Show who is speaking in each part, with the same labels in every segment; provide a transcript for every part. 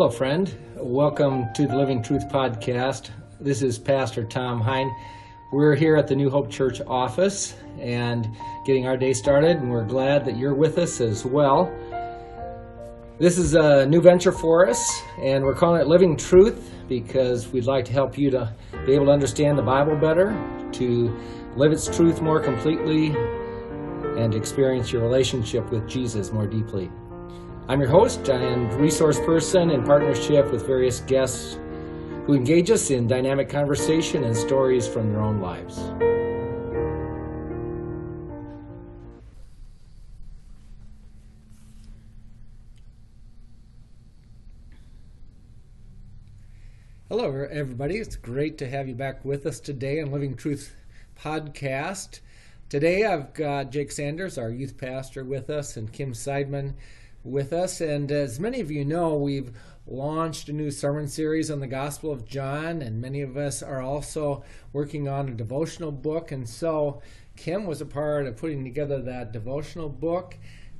Speaker 1: Hello, friend. Welcome to the Living Truth Podcast. This is Pastor Tom Hine. We're here at the New Hope Church office and getting our day started, and we're glad that you're with us as well. This is a new venture for us, and we're calling it Living Truth because we'd like to help you to be able to understand the Bible better, to live its truth more completely, and experience your relationship with Jesus more deeply. I'm your host and resource person in partnership with various guests who engage us in dynamic conversation and stories from their own lives. Hello, everybody. It's great to have you back with us today on Living Truth podcast. Today I've got Jake Sanders, our youth pastor, with us, and Kim Seidman with us. And as many of you know, we've launched a new sermon series on the Gospel of John, and many of us are also working on a devotional book. And so Kim was a part of putting together that devotional book.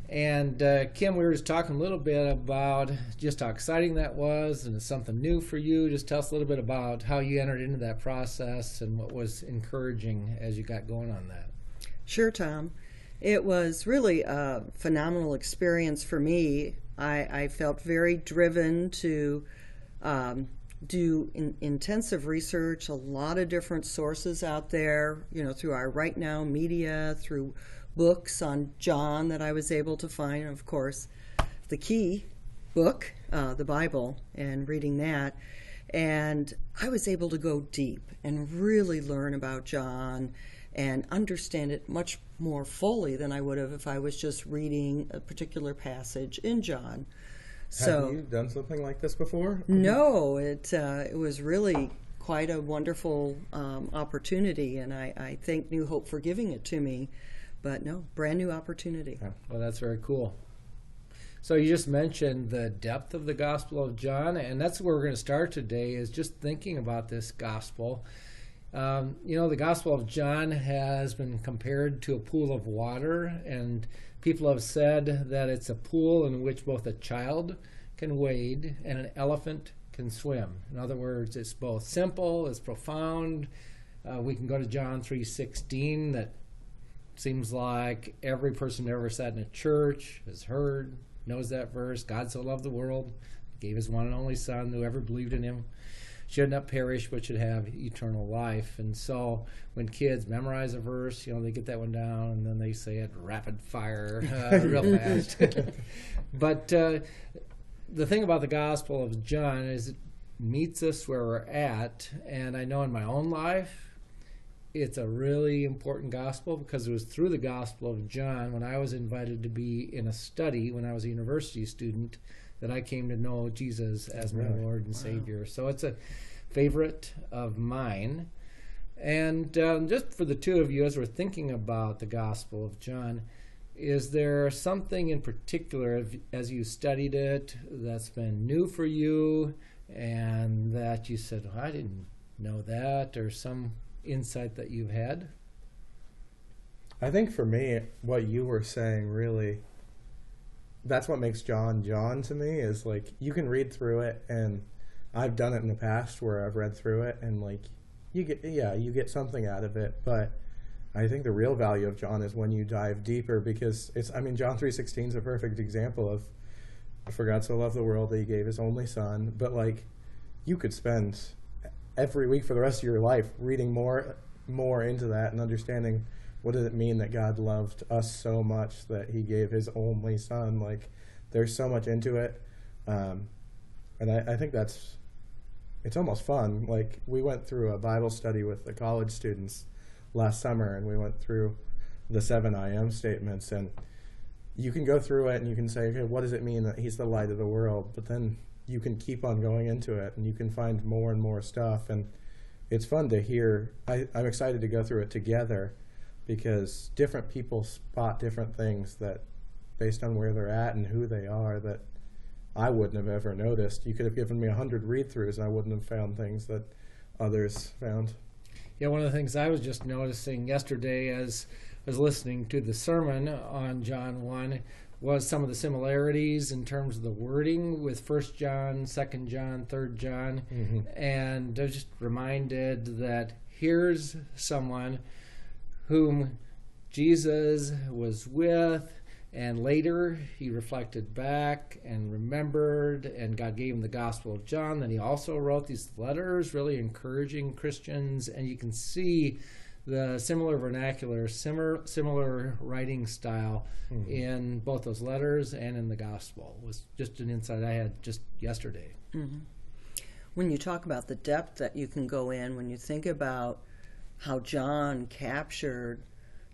Speaker 1: And uh, Kim, we were just talking a little bit about just how exciting that was, and it's something new for you. Just tell us a little bit about how you entered into that process and what was encouraging as you got going on that.
Speaker 2: Sure, Tom. It was really a phenomenal experience for me. I, I felt very driven to um, do in, intensive research, a lot of different sources out there, you know, through our Right Now media, through books on John that I was able to find, of course, the key book, uh, the Bible, and reading that. And I was able to go deep and really learn about John and understand it much more fully than I would have if I was just reading a particular passage in John.
Speaker 3: So, have you done something like this before?
Speaker 2: No, it uh, it was really quite a wonderful um, opportunity, and I, I thank New Hope for giving it to me. But no, brand new opportunity.
Speaker 1: Yeah. Well, that's very cool. So you just mentioned the depth of the Gospel of John, and that's where we're going to start today. Is just thinking about this gospel um, you know, the Gospel of John has been compared to a pool of water, and people have said that it's a pool in which both a child can wade and an elephant can swim. In other words, it's both simple, it's profound. Uh, we can go to John 3:16 that seems like every person who ever sat in a church has heard, knows that verse. God so loved the world, gave his one and only son, whoever believed in him should not perish but should have eternal life. And so when kids memorize a verse, you know, they get that one down and then they say it rapid fire uh, real fast. but uh, the thing about the Gospel of John is it meets us where we're at. And I know in my own life, it's a really important gospel because it was through the Gospel of John when I was invited to be in a study when I was a university student that I came to know Jesus as my really? Lord and wow. Savior. So it's a favorite of mine. And um, just for the two of you, as we're thinking about the Gospel of John, is there something in particular as you studied it that's been new for you and that you said, oh, I didn't know that, or some insight that you've had?
Speaker 3: I think for me, what you were saying really that's what makes John John to me is like you can read through it and I've done it in the past where I've read through it and like you get yeah, you get something out of it, but I think the real value of John is when you dive deeper because it's I mean John 3:16 is a perfect example of for God so loved the world that he gave his only son, but like you could spend every week for the rest of your life reading more more into that and understanding what does it mean that God loved us so much that He gave His only Son? Like, there's so much into it, um, and I, I think that's it's almost fun. Like, we went through a Bible study with the college students last summer, and we went through the seven I am statements, and you can go through it and you can say, okay, what does it mean that He's the light of the world? But then you can keep on going into it, and you can find more and more stuff, and it's fun to hear. I, I'm excited to go through it together because different people spot different things that based on where they're at and who they are that I wouldn't have ever noticed. You could have given me a hundred read throughs and I wouldn't have found things that others found.
Speaker 1: Yeah, one of the things I was just noticing yesterday as I was listening to the sermon on John 1 was some of the similarities in terms of the wording with First John, Second John, Third John, mm-hmm. and I was just reminded that here's someone whom Jesus was with, and later he reflected back and remembered, and God gave him the Gospel of John. Then he also wrote these letters, really encouraging Christians, and you can see the similar vernacular, similar similar writing style hmm. in both those letters and in the Gospel. It was just an insight I had just yesterday. Mm-hmm.
Speaker 2: when you talk about the depth that you can go in, when you think about how John captured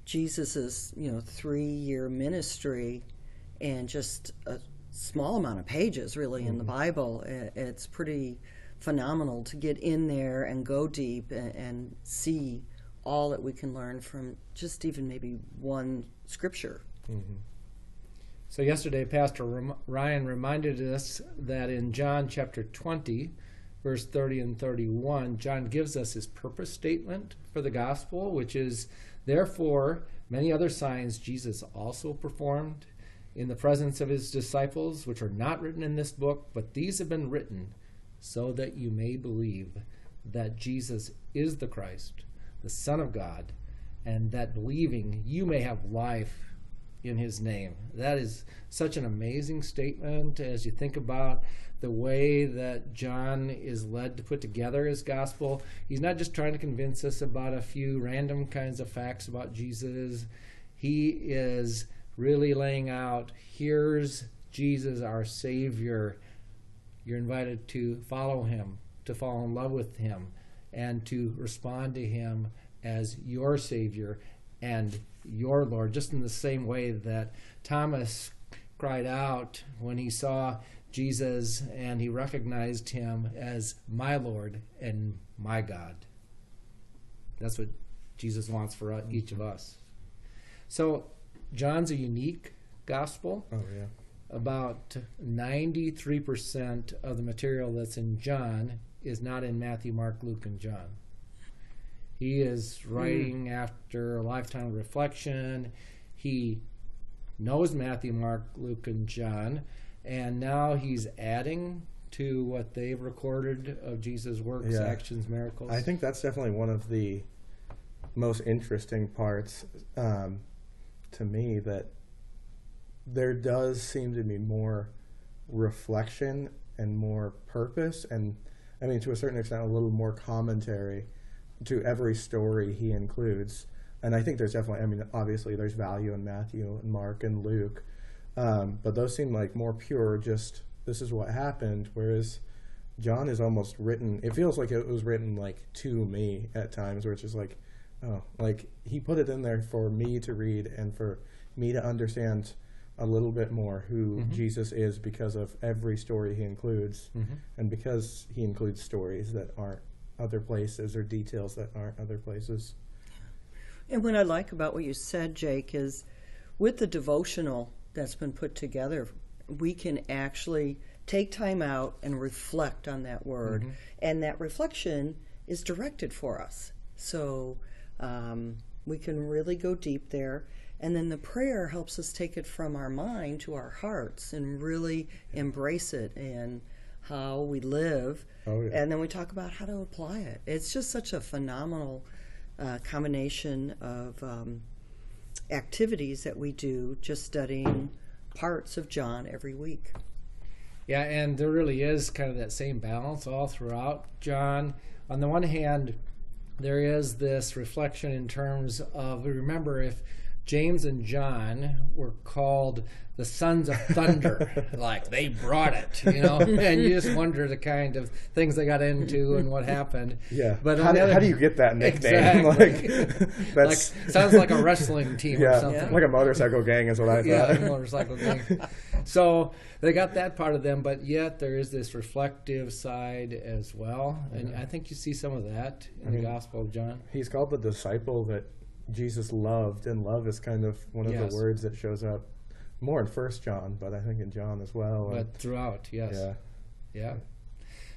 Speaker 2: Jesus's, you know, three-year ministry in just a small amount of pages, really, in the mm-hmm. Bible, it's pretty phenomenal to get in there and go deep and, and see all that we can learn from just even maybe one scripture. Mm-hmm.
Speaker 1: So yesterday, Pastor Ryan reminded us that in John chapter 20, verse 30 and 31, John gives us his purpose statement for the gospel, which is, Therefore, many other signs Jesus also performed in the presence of his disciples, which are not written in this book, but these have been written so that you may believe that Jesus is the Christ, the Son of God, and that believing you may have life in his name. That is such an amazing statement as you think about the way that John is led to put together his gospel. He's not just trying to convince us about a few random kinds of facts about Jesus. He is really laying out here's Jesus, our Savior. You're invited to follow him, to fall in love with him, and to respond to him as your Savior and your Lord, just in the same way that Thomas cried out when he saw Jesus and he recognized him as my Lord and my God. That's what Jesus wants for each of us. So, John's a unique gospel
Speaker 3: Oh yeah.
Speaker 1: about 93% of the material that's in John is not in Matthew, Mark, Luke, and John. He is writing after a lifetime of reflection. He knows Matthew, Mark, Luke, and John, and now he's adding to what they've recorded of Jesus' works,
Speaker 3: Yeah.
Speaker 1: actions, miracles.
Speaker 3: I think that's definitely one of the most interesting parts um, to me that there does seem to be more reflection and more purpose and I mean to a certain extent a little more commentary to every story he includes and I think there's definitely I mean obviously there's value in Matthew and Mark and Luke um, but those seem like more pure just this is what happened whereas John is almost written. It feels like it was written like to me at times, where it's just like, oh, like he put it in there for me to read and for me to understand a little bit more who
Speaker 1: Mhm.
Speaker 3: Jesus is because of every story he includes,
Speaker 1: Mhm.
Speaker 3: and because he includes stories that aren't other places or details that aren't other places.
Speaker 2: And what I like about what you said, Jake, is with the devotional that's been put together, we can actually take time out and reflect on that word. And that reflection is directed for us. So um, we can really go deep there. And then the prayer helps us take it from our mind to our hearts and really embrace it and how we live.
Speaker 3: Oh, yeah.
Speaker 2: And then we talk about how to apply it. It's just such a phenomenal uh, combination of um, activities that we do just studying parts of John every week.
Speaker 1: Yeah, and there really is kind of that same balance all throughout John. On the one hand, there is this reflection in terms of remember if James and John were called the sons of thunder, like they brought it, you know, and you just wonder the kind of things they got into and what happened.
Speaker 3: Yeah,
Speaker 1: But
Speaker 3: how, do,
Speaker 1: other-
Speaker 3: how do you get that nickname?
Speaker 1: Exactly.
Speaker 3: Like that's
Speaker 1: like sounds like a wrestling team or
Speaker 3: yeah,
Speaker 1: something.
Speaker 3: like a motorcycle gang is what I thought.
Speaker 1: yeah, motorcycle gang. So they got that part of them, but yet there is this reflective side as well, and I think you see some of that in the
Speaker 3: mean-
Speaker 1: Gospel of John.
Speaker 3: He's called the disciple that Jesus loved, and love is kind of one of
Speaker 1: Yes.
Speaker 3: the words that shows up more in First John, but I think in John as well. and-
Speaker 1: But throughout, yes,
Speaker 3: yeah,
Speaker 1: yeah.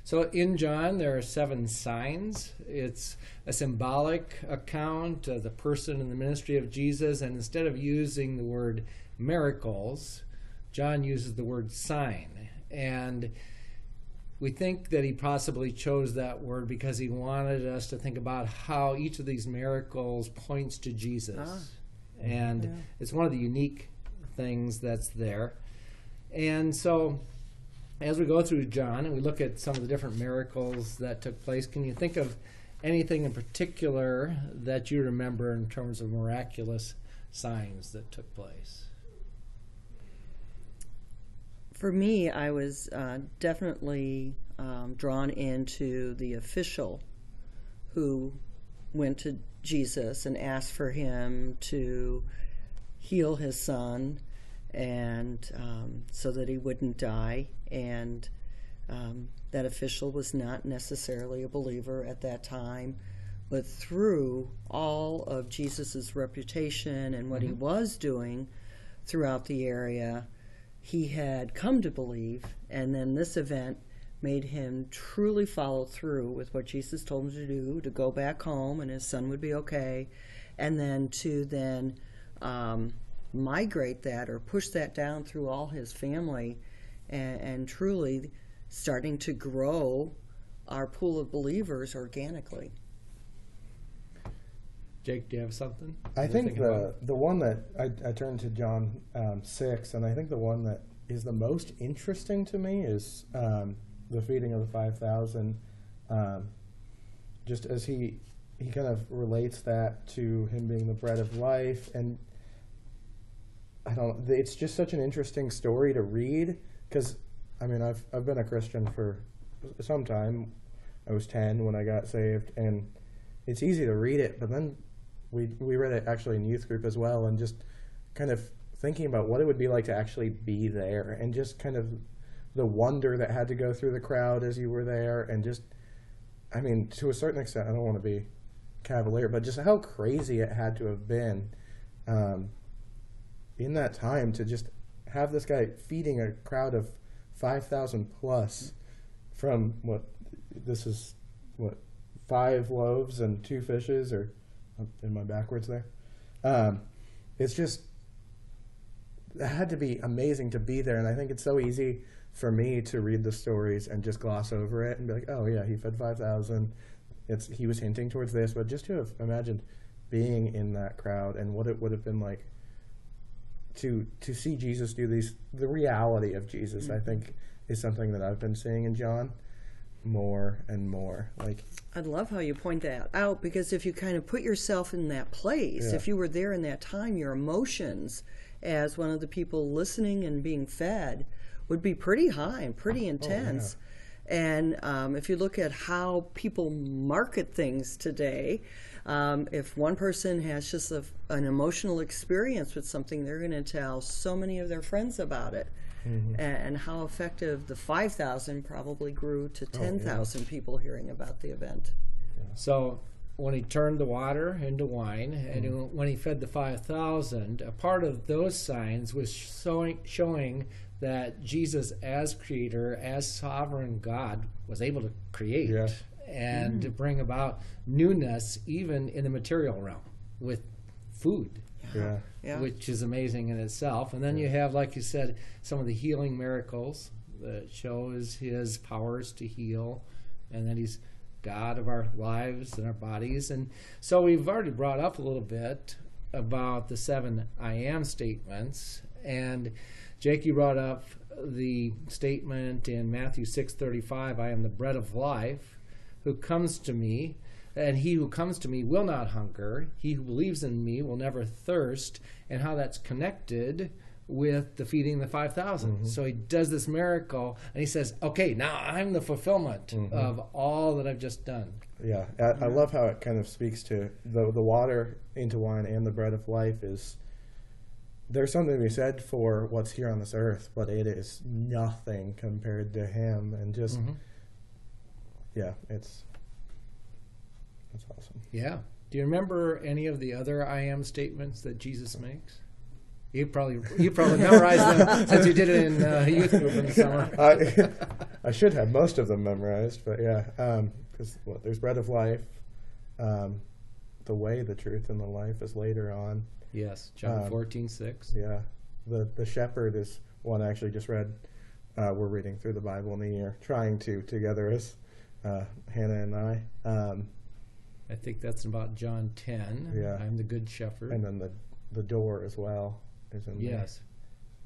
Speaker 1: So in John, there are seven signs. It's a symbolic account of the person and the ministry of Jesus, and instead of using the word miracles, John uses the word sign. And we think that he possibly chose that word because he wanted us to think about how each of these miracles points to Jesus.
Speaker 2: Ah.
Speaker 1: And
Speaker 2: Yeah.
Speaker 1: it's one of the unique things that's there. And so, as we go through John and we look at some of the different miracles that took place, can you think of anything in particular that you remember in terms of miraculous signs that took place?
Speaker 2: For me, I was uh, definitely um, drawn into the official who went to Jesus and asked for him to heal his son and um, so that he wouldn't die. And um, that official was not necessarily a believer at that time, but through all of Jesus's reputation and what he was doing throughout the area, he had come to believe, and then this event made him truly follow through with what Jesus told him to do to go back home and his son would be okay, and then to then um, migrate that or push that down through all his family and, and truly starting to grow our pool of believers organically.
Speaker 1: Jake, do you have something?
Speaker 3: I think the the one that I, I turned to John um, six, and I think the one that is the most interesting to me is um, the feeding of the five thousand. Um, just as he he kind of relates that to him being the bread of life, and I don't. It's just such an interesting story to read because I mean I've I've been a Christian for some time. I was ten when I got saved, and it's easy to read it, but then we we read it actually in youth group as well, and just kind of thinking about what it would be like to actually be there, and just kind of the wonder that had to go through the crowd as you were there, and just I mean to a certain extent, I don't want to be cavalier, but just how crazy it had to have been um, in that time to just have this guy feeding a crowd of five thousand plus from what this is what five loaves and two fishes or am I backwards there? Um, it's just it had to be amazing to be there, and I think it's so easy for me to read the stories and just gloss over it and be like, oh yeah, he fed five thousand. It's he was hinting towards this, but just to have imagined being in that crowd and what it would have been like to to see Jesus do these the reality of Jesus, I think is something that I've been seeing in John more and more. Like
Speaker 2: I love how you point that out because if you kind of put yourself in that place,
Speaker 3: Yeah.
Speaker 2: if you were there in that time, your emotions as one of the people listening and being fed would be pretty high and pretty intense. And um, if you look at how people market things today, um, if one person has just a, an emotional experience with something, they're going to tell so many of their friends about it. Mm-hmm. A- And, how effective the 5,000 probably grew to 10,000 people hearing about the event.
Speaker 1: So when he turned the water into wine and mm-hmm. when he fed the 5,000, a part of those signs was showing, showing that Jesus, as creator, as sovereign God, was able to create
Speaker 3: Yeah.
Speaker 1: and to mm-hmm. bring about newness even in the material realm with food.
Speaker 3: Yeah.
Speaker 2: Yeah.
Speaker 1: which is amazing in itself. And then you have, like you said, some of the healing miracles that shows his powers to heal, and that he's God of our lives and our bodies. And so we've already brought up a little bit about the seven I am statements. And Jake, you brought up the statement in Matthew six thirty five, I am the bread of life, who comes to me and he who comes to me will not hunger. He who believes in me will never thirst. And how that's connected with the feeding the 5,000. So he does this miracle and he says, Okay, now I'm the fulfillment of all that I've just done.
Speaker 3: Yeah, I, I love how it kind of speaks to the the water into wine and the bread of life is. There's something to be said for what's here on this earth, but it is nothing compared to Him, and just
Speaker 1: Mhm.
Speaker 3: yeah, it's that's awesome.
Speaker 1: Yeah. Do you remember any of the other I am statements that Jesus makes? You probably you probably memorized them since you did it in uh, youth group in the summer.
Speaker 3: I I should have most of them memorized, but yeah, because what there's bread of life, um, the way, the truth, and the life is later on.
Speaker 1: Yes, John
Speaker 3: Um,
Speaker 1: fourteen six.
Speaker 3: Yeah, the the shepherd is one I actually just read. Uh, we're reading through the Bible in a year, trying to together as uh, Hannah and I. Um,
Speaker 1: I think that's about John 10.
Speaker 3: Yeah.
Speaker 1: I'm the good shepherd.
Speaker 3: and then the the door as well is in there.
Speaker 1: yes.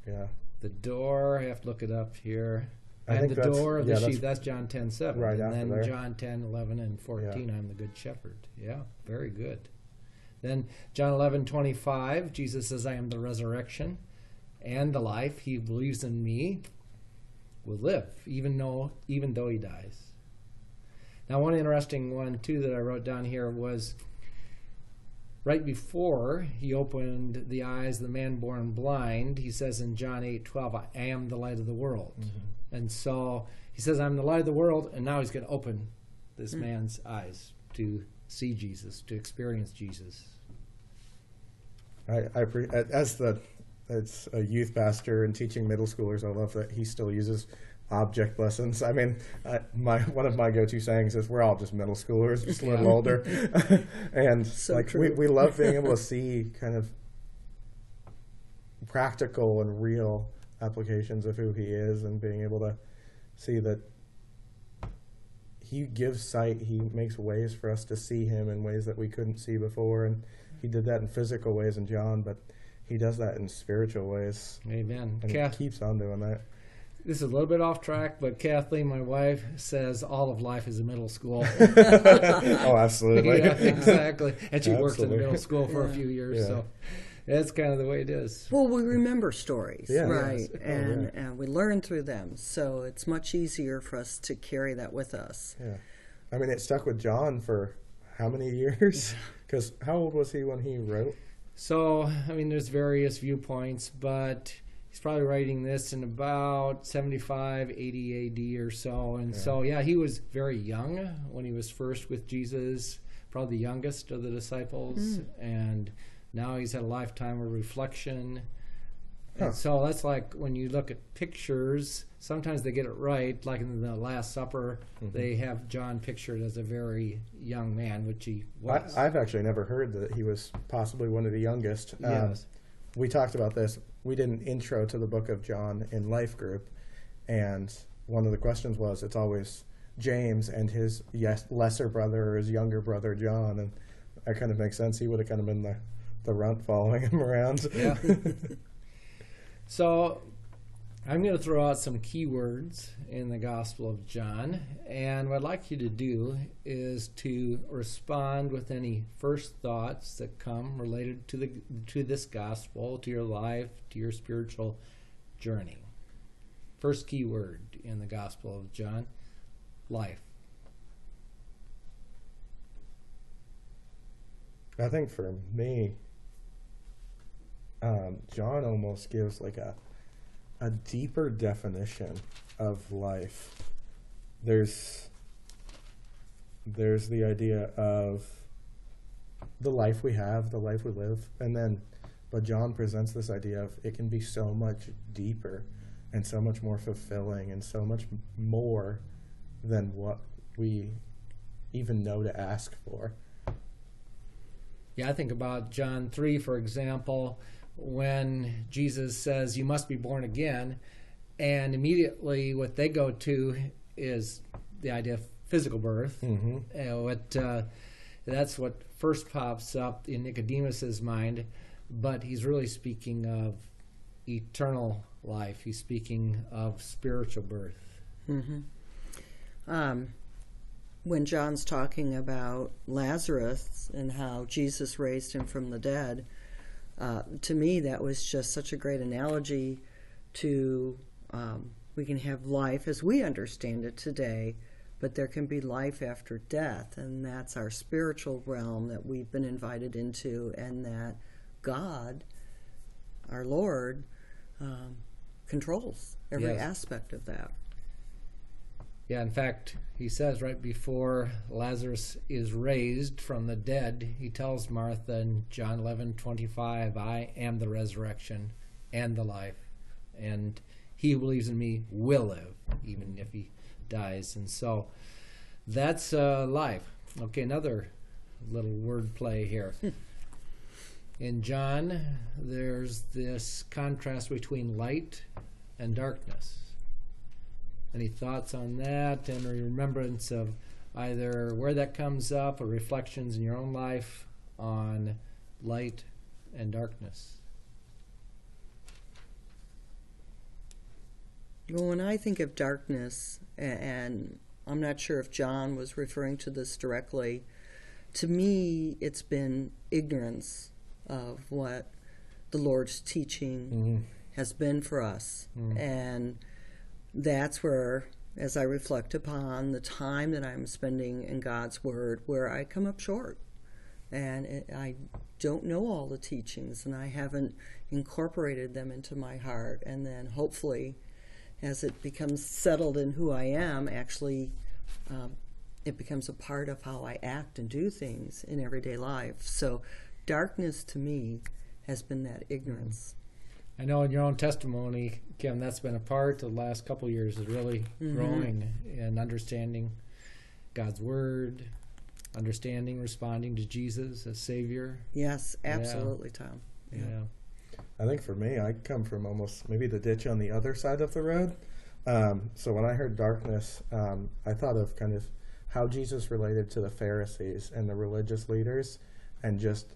Speaker 3: Yeah.
Speaker 1: The door, I have to look it up here.
Speaker 3: I think
Speaker 1: the
Speaker 3: that's-
Speaker 1: door of the
Speaker 3: that's
Speaker 1: sheep. That's John 10 7.
Speaker 3: right
Speaker 1: and then
Speaker 3: there.
Speaker 1: John 10, 11, and 14, I'm the good shepherd. Yeah, very good. Then John 11 25, Jesus says, I am the resurrection and the life. He believes in me will live, even though, even though he dies. Now, one interesting one, too, that I wrote down here was right before he opened the eyes of the man born blind, he says in John 8 12, I am the light of the world. Mm-hmm. And so he says, I'm the light of the world, and now he's going to open this hmm. man's eyes to see Jesus, to experience Jesus.
Speaker 3: I, I pre- as the as a youth pastor and teaching middle schoolers, I love that he still uses object lessons. I mean, I, my one of my go-to sayings is, "We're all just middle schoolers, just a little older," and
Speaker 2: So
Speaker 3: like we
Speaker 2: true.
Speaker 3: we love being able to see kind of practical and real applications of who he is, and being able to see that he gives sight. He makes ways for us to see him in ways that we couldn't see before, and he did that in physical ways in John, but he does that in spiritual ways,
Speaker 1: Amen.
Speaker 3: and
Speaker 1: Kath,
Speaker 3: he keeps on doing that.
Speaker 1: This is a little bit off track, but Kathleen, my wife, says all of life is a middle school.
Speaker 3: oh, absolutely.
Speaker 1: yeah, exactly. And she worked in
Speaker 3: Absolutely.
Speaker 1: middle school for a few years,
Speaker 3: Yeah.
Speaker 1: so that's kind of the way it is.
Speaker 2: Well, we remember stories,
Speaker 3: Yeah.
Speaker 2: right?
Speaker 3: Yes. Oh,
Speaker 2: and, and we learn through them. So it's much easier for us to carry that with us.
Speaker 3: Yeah. I mean, it stuck with John for how many years? Because how old was he when he wrote?
Speaker 1: So, I mean, there's various viewpoints, but he's probably writing this in about 75, 80 AD or so. And
Speaker 3: Yeah.
Speaker 1: so, yeah, he was very young when he was first with Jesus, probably the youngest of the disciples. And now he's had a lifetime of reflection.
Speaker 3: Huh.
Speaker 1: And so that's like when you look at pictures, sometimes they get it right. Like in the Last Supper,
Speaker 3: Mm-hmm.
Speaker 1: they have John pictured as a very young man, which he was.
Speaker 3: I, I've actually never heard that he was possibly one of the youngest. Um,
Speaker 1: yes.
Speaker 3: we talked about this. We did an intro to the book of John in Life Group, and one of the questions was it's always James and his yes, lesser brother or his younger brother John, and that kind of makes sense. He would have kind of been the the runt following him around.
Speaker 1: Yeah. so I'm going to throw out some keywords in the Gospel of John, and what I'd like you to do is to respond with any first thoughts that come related to the to this gospel, to your life, to your spiritual journey. First keyword in the Gospel of John, life.
Speaker 3: I think for me, um, John almost gives like a a deeper definition of life. There's there's the idea of the life we have, the life we live, and then but John presents this idea of it can be so much deeper and so much more fulfilling and so much more than what we even know to ask for.
Speaker 1: Yeah, I think about John 3, for example, when Jesus says, You must be born again. And immediately what they go to is the idea of physical birth.
Speaker 3: Mm-hmm.
Speaker 1: And what, uh, that's what first pops up in Nicodemus's mind. But he's really speaking of eternal life, he's speaking of spiritual birth.
Speaker 2: hmm Um, when John's talking about Lazarus and how Jesus raised him from the dead, uh, to me that was just such a great analogy to um, we can have life as we understand it today, but there can be life after death, and that's our spiritual realm that we've been invited into, and that God, our Lord, um, controls every
Speaker 1: Yes.
Speaker 2: aspect of that.
Speaker 1: Yeah, in fact, he says right before Lazarus is raised from the dead, he tells Martha in John 11 25, I am the resurrection and the life. And he who believes in me will live, even if he dies. And so that's uh, life. Okay, another little word play here. in John, there's this contrast between light and darkness. Any thoughts on that and remembrance of either where that comes up or reflections in your own life on light and darkness?
Speaker 2: Well, when I think of darkness, and I'm not sure if John was referring to this directly, to me, it's been ignorance of what the Lord's teaching
Speaker 3: Mm-hmm.
Speaker 2: has been for us.
Speaker 1: Mm.
Speaker 2: And that's where, as I reflect upon the time that I'm spending in God's Word, where I come up short. And it, I don't know all the teachings, and I haven't incorporated them into my heart. And then hopefully, as it becomes settled in who I am, actually, um, it becomes a part of how I act and do things in everyday life. So, darkness to me has been that ignorance.
Speaker 1: I know in your own testimony, Kim, that's been a part of the last couple of years is really
Speaker 2: Mhm.
Speaker 1: growing and understanding God's word, understanding, responding to Jesus as Savior.
Speaker 2: Yes,
Speaker 1: Yeah.
Speaker 2: absolutely, Tom.
Speaker 1: Yeah.
Speaker 2: Yeah.
Speaker 3: I think for me, I come from almost maybe the ditch on the other side of the road. Um, so when I heard darkness, um, I thought of kind of how Jesus related to the Pharisees and the religious leaders, and just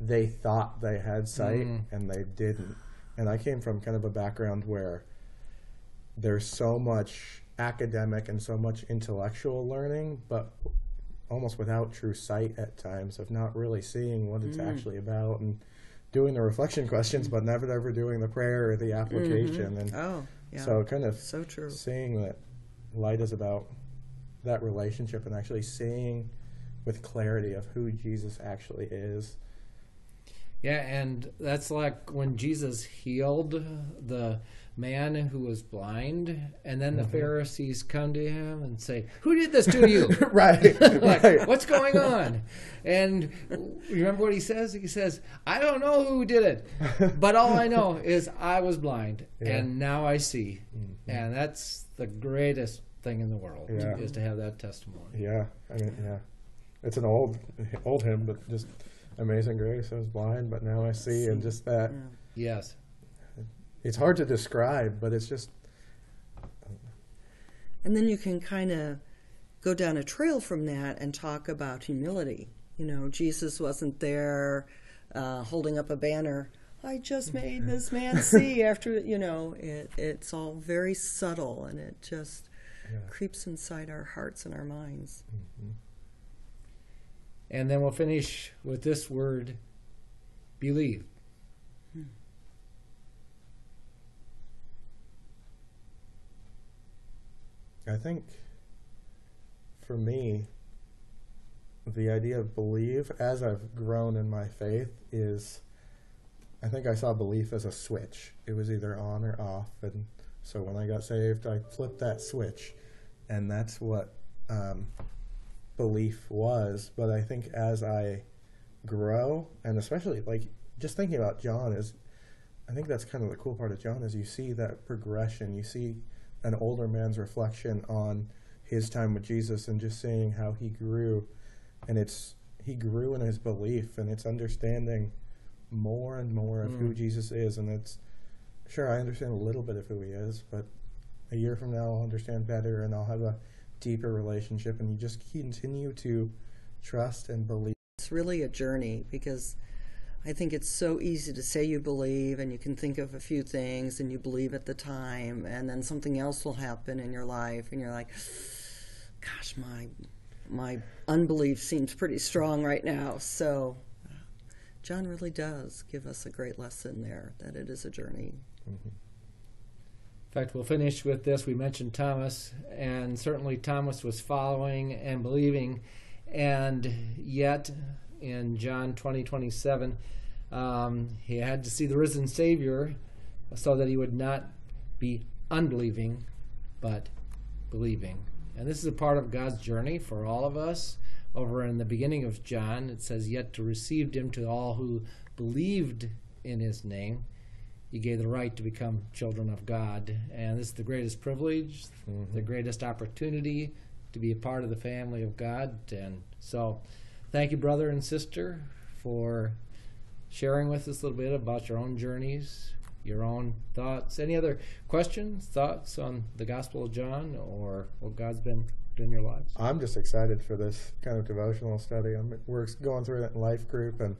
Speaker 3: they thought they had sight
Speaker 1: Mm.
Speaker 3: and they didn't. And I came from kind of a background where there's so much academic and so much intellectual learning, but almost without true sight at times of not really seeing what it's
Speaker 2: Mm.
Speaker 3: actually about and doing the reflection questions, but never ever doing the prayer or the application. And
Speaker 2: Oh, yeah.
Speaker 3: so, kind of
Speaker 2: so true.
Speaker 3: seeing that light is about that relationship and actually seeing with clarity of who Jesus actually is.
Speaker 1: Yeah, and that's like when Jesus healed the man who was blind, and then the
Speaker 3: Mhm.
Speaker 1: Pharisees come to him and say, Who did this to you?
Speaker 3: right.
Speaker 1: like,
Speaker 3: right.
Speaker 1: what's going on? And remember what he says? He says, I don't know who did it, but all I know is I was blind
Speaker 3: Yeah.
Speaker 1: and now I see.
Speaker 3: Mhm.
Speaker 1: And that's the greatest thing in the world
Speaker 3: Yeah.
Speaker 1: is to have that testimony.
Speaker 3: Yeah, I mean, yeah, it's an old, old hymn, but just amazing grace. I was blind, but now I see, and just that.
Speaker 2: Yeah.
Speaker 1: Yes.
Speaker 3: It's hard to describe, but it's just
Speaker 2: And then you can kind of go down a trail from that and talk about humility. You know, Jesus wasn't there uh, holding up a banner. I just made this man see after, you know, it, it's all very subtle and it just
Speaker 3: yeah.
Speaker 2: creeps inside our hearts and our minds.
Speaker 3: Mhm.
Speaker 1: And then we'll finish with this word believe.
Speaker 3: I think for me, the idea of believe as I've grown in my faith is I think I saw belief as a switch. It was either on or off. And so when I got saved, I flipped that switch. And that's what um, belief was. But I think as I grow, and especially like just thinking about John is, I think that's kind of the cool part of John is you see that progression. You see an older man's reflection on his time with Jesus and just seeing how he grew. And it's he grew in his belief and it's understanding more and more of who
Speaker 1: Mm.
Speaker 3: Jesus is. And it's sure I understand a little bit of who he is, but a year from now I'll understand better and I'll have a deeper relationship. And you just continue to trust and believe.
Speaker 2: It's really a journey because I think it's so easy to say you believe and you can think of a few things and you believe at the time and then something else will happen in your life and you're like gosh my my unbelief seems pretty strong right now so John really does give us a great lesson there that it is a journey
Speaker 3: Mhm.
Speaker 1: In fact, we'll finish with this. We mentioned Thomas, and certainly Thomas was following and believing, and yet in John 20 27, um, he had to see the risen Savior so that he would not be unbelieving, but believing. And this is a part of God's journey for all of us. Over in the beginning of John, it says, Yet to receive him to all who believed in his name he gave the right to become children of God. And this is the greatest privilege,
Speaker 3: Mhm.
Speaker 1: the greatest opportunity to be a part of the family of God. And so, thank you, brother and sister, for sharing with us a little bit about your own journeys your own thoughts. Any other questions, thoughts on the Gospel of John or what God's been doing in your lives?
Speaker 3: I'm just excited for this kind of devotional study. I'm, we're going through it in life group, and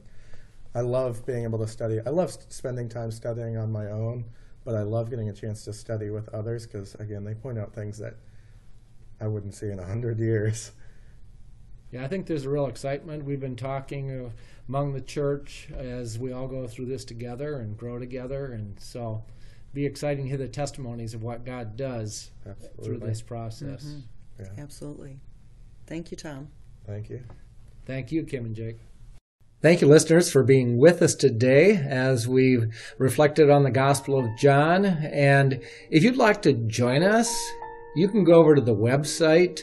Speaker 3: I love being able to study. I love spending time studying on my own, but I love getting a chance to study with others because, again, they point out things that I wouldn't see in a hundred years.
Speaker 1: Yeah, I think there's a real excitement. We've been talking among the church as we all go through this together and grow together, and so be exciting to hear the testimonies of what God does
Speaker 3: Absolutely.
Speaker 1: through this process.
Speaker 2: Mhm.
Speaker 3: Yeah.
Speaker 2: Absolutely. Thank you, Tom.
Speaker 3: Thank you.
Speaker 1: Thank you, Kim and Jake. Thank you, listeners, for being with us today as we've reflected on the Gospel of John. And if you'd like to join us, you can go over to the website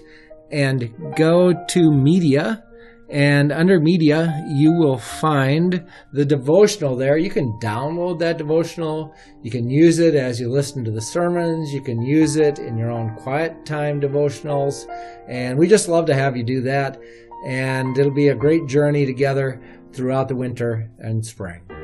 Speaker 1: and go to media. And under media, you will find the devotional there. You can download that devotional. You can use it as you listen to the sermons. You can use it in your own quiet time devotionals. And we just love to have you do that. And it'll be a great journey together throughout the winter and spring.